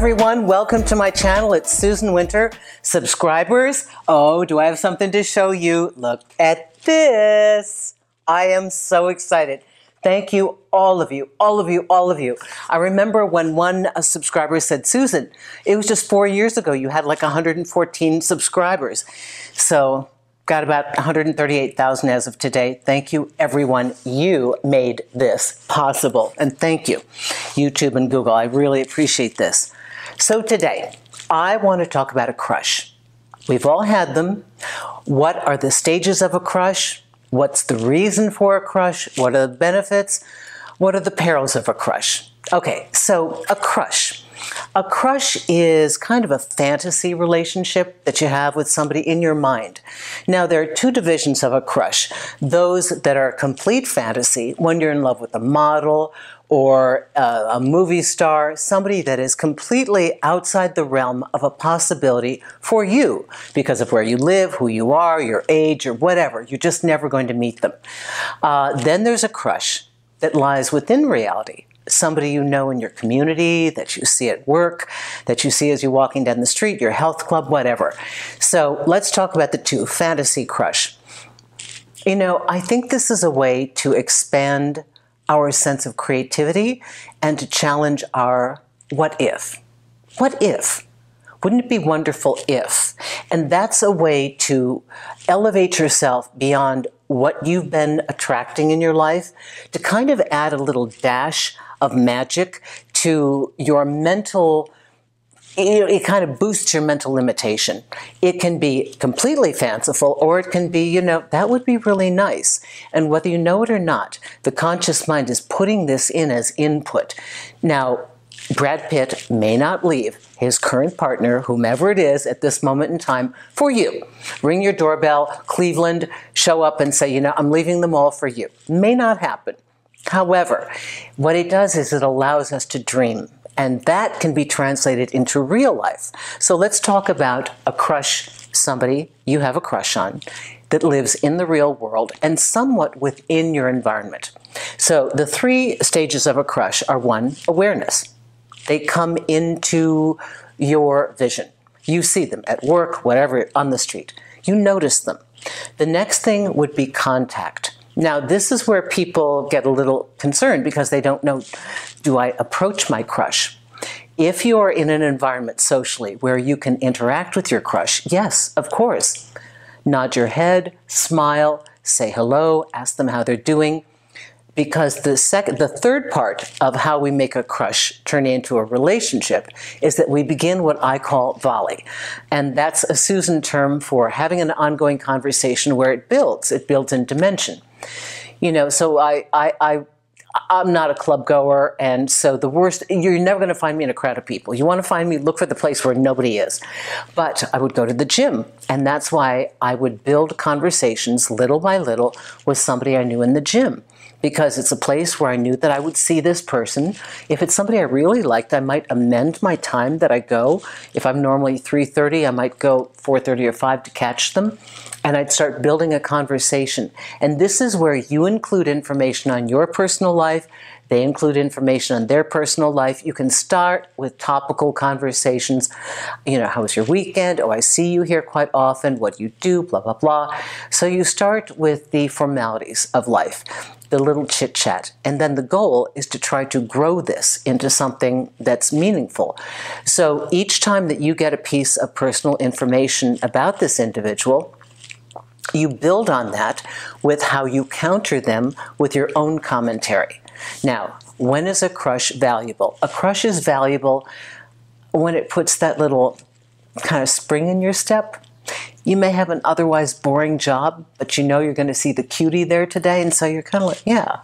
everyone. Welcome to my channel. It's Susan Winter. Subscribers, oh, do I have something to show you? Look at this. I am so excited. Thank you, all of you, all of you, all of you. I remember when one uh, subscriber said, Susan, it was just four years ago, you had like 114 subscribers. So got about 138,000 as of today. Thank you, everyone. You made this possible. And thank you, YouTube and Google. I really appreciate this. So today, I want to talk about a crush. We've all had them. What are the stages of a crush? What's the reason for a crush? What are the benefits? What are the perils of a crush? Okay, so a crush. A crush is kind of a fantasy relationship that you have with somebody in your mind. Now, there are two divisions of a crush. Those that are complete fantasy, when you're in love with a model or uh, a movie star, somebody that is completely outside the realm of a possibility for you because of where you live, who you are, your age, or whatever. You're just never going to meet them. Uh, then there's a crush that lies within reality somebody you know in your community, that you see at work, that you see as you're walking down the street, your health club, whatever. So let's talk about the two fantasy crush. You know, I think this is a way to expand our sense of creativity and to challenge our what if. What if? Wouldn't it be wonderful if? And that's a way to elevate yourself beyond what you've been attracting in your life, to kind of add a little dash of magic to your mental it, it, kind of boosts your mental limitation. It can be completely fanciful, or it can be, you know, that would be really nice. And whether you know it or not, the conscious mind is putting this in as input. Now, Brad Pitt may not leave his current partner, whomever it is at this moment in time, for you. Ring your doorbell, Cleveland, show up and say, you know, I'm leaving them all for you. May not happen. However, what it does is it allows us to dream and that can be translated into real life. So let's talk about a crush, somebody you have a crush on that lives in the real world and somewhat within your environment. So the three stages of a crush are one, awareness. They come into your vision. You see them at work, whatever, on the street. You notice them. The next thing would be contact. Now, this is where people get a little concerned because they don't know do I approach my crush? If you're in an environment socially where you can interact with your crush, yes, of course. Nod your head, smile, say hello, ask them how they're doing. Because the second, the third part of how we make a crush turn into a relationship is that we begin what I call volley. And that's a Susan term for having an ongoing conversation where it builds, it builds in dimension. You know, so I, I, I I'm not a club goer, and so the worst, you're never going to find me in a crowd of people. You want to find me, look for the place where nobody is. But I would go to the gym, and that's why I would build conversations little by little with somebody I knew in the gym because it's a place where I knew that I would see this person. If it's somebody I really liked, I might amend my time that I go. If I'm normally 3.30, I might go 4.30 or 5 to catch them. And I'd start building a conversation. And this is where you include information on your personal life, they include information on their personal life. You can start with topical conversations. You know, how was your weekend? Oh, I see you here quite often. What do you do? Blah, blah, blah. So you start with the formalities of life the little chit chat. And then the goal is to try to grow this into something that's meaningful. So each time that you get a piece of personal information about this individual, you build on that with how you counter them with your own commentary. Now, when is a crush valuable? A crush is valuable when it puts that little kind of spring in your step. You may have an otherwise boring job, but you know you're going to see the cutie there today, and so you're kind of like, yeah.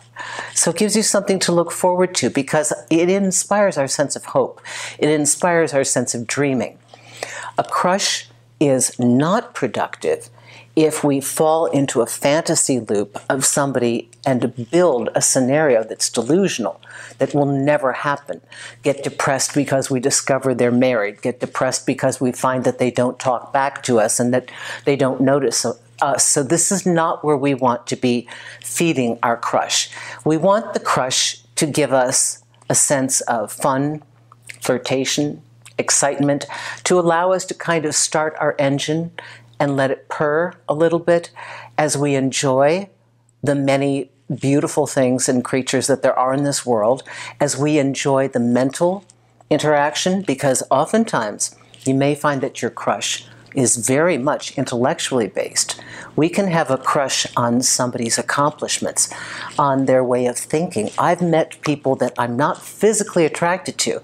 So it gives you something to look forward to because it inspires our sense of hope. It inspires our sense of dreaming. A crush is not productive if we fall into a fantasy loop of somebody and build a scenario that's delusional, that will never happen. Get depressed because we discover they're married, get depressed because we find that they don't talk back to us and that they don't notice us. So this is not where we want to be feeding our crush. We want the crush to give us a sense of fun, flirtation, excitement, to allow us to kind of start our engine and let it purr a little bit as we enjoy the many beautiful things and creatures that there are in this world, as we enjoy the mental interaction, because oftentimes you may find that your crush is very much intellectually based. We can have a crush on somebody's accomplishments, on their way of thinking. I've met people that I'm not physically attracted to,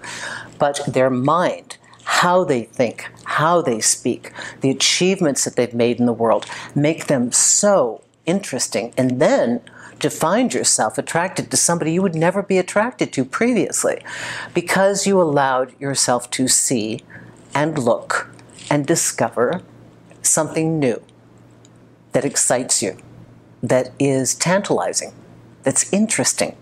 but their mind, how they think, how they speak, the achievements that they've made in the world make them so interesting. And then to find yourself attracted to somebody you would never be attracted to previously because you allowed yourself to see and look and discover something new that excites you, that is tantalizing, that's interesting.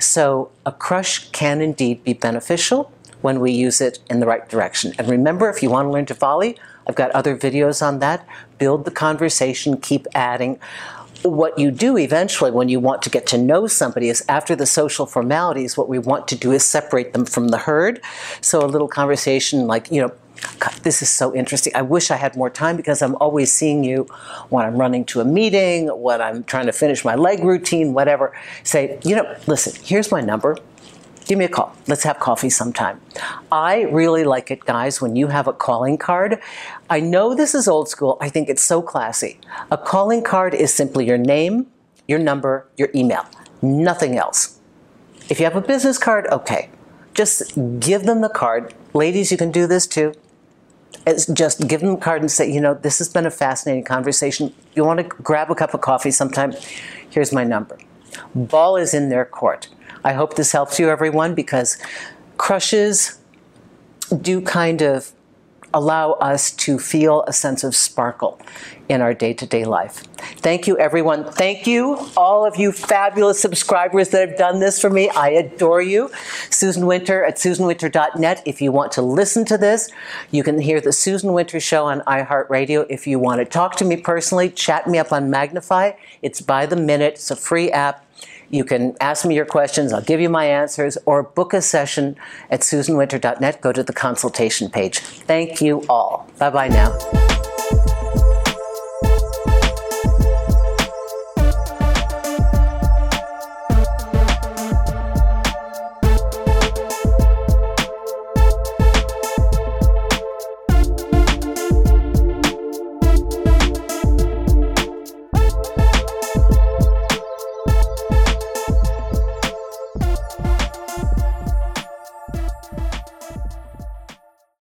So a crush can indeed be beneficial when we use it in the right direction. And remember, if you want to learn to volley, I've got other videos on that. Build the conversation, keep adding. What you do eventually when you want to get to know somebody is after the social formalities, what we want to do is separate them from the herd. So a little conversation like, you know, God, this is so interesting. I wish I had more time because I'm always seeing you when I'm running to a meeting, when I'm trying to finish my leg routine, whatever. Say, you know, listen, here's my number. Give me a call. Let's have coffee sometime. I really like it, guys, when you have a calling card. I know this is old school. I think it's so classy. A calling card is simply your name, your number, your email, nothing else. If you have a business card, okay. Just give them the card. Ladies, you can do this too it's just give them a card and say, you know, this has been a fascinating conversation. You want to grab a cup of coffee sometime? Here's my number. Ball is in their court. I hope this helps you, everyone, because crushes do kind of allow us to feel a sense of sparkle in our day-to-day life. Thank you, everyone. Thank you, all of you fabulous subscribers that have done this for me. I adore you. Susan Winter at susanwinter.net. If you want to listen to this, you can hear the Susan Winter Show on iHeartRadio. If you want to talk to me personally, chat me up on Magnify. It's by the minute. It's a free app. You can ask me your questions, I'll give you my answers, or book a session at susanwinter.net. Go to the consultation page. Thank you all. Bye bye now.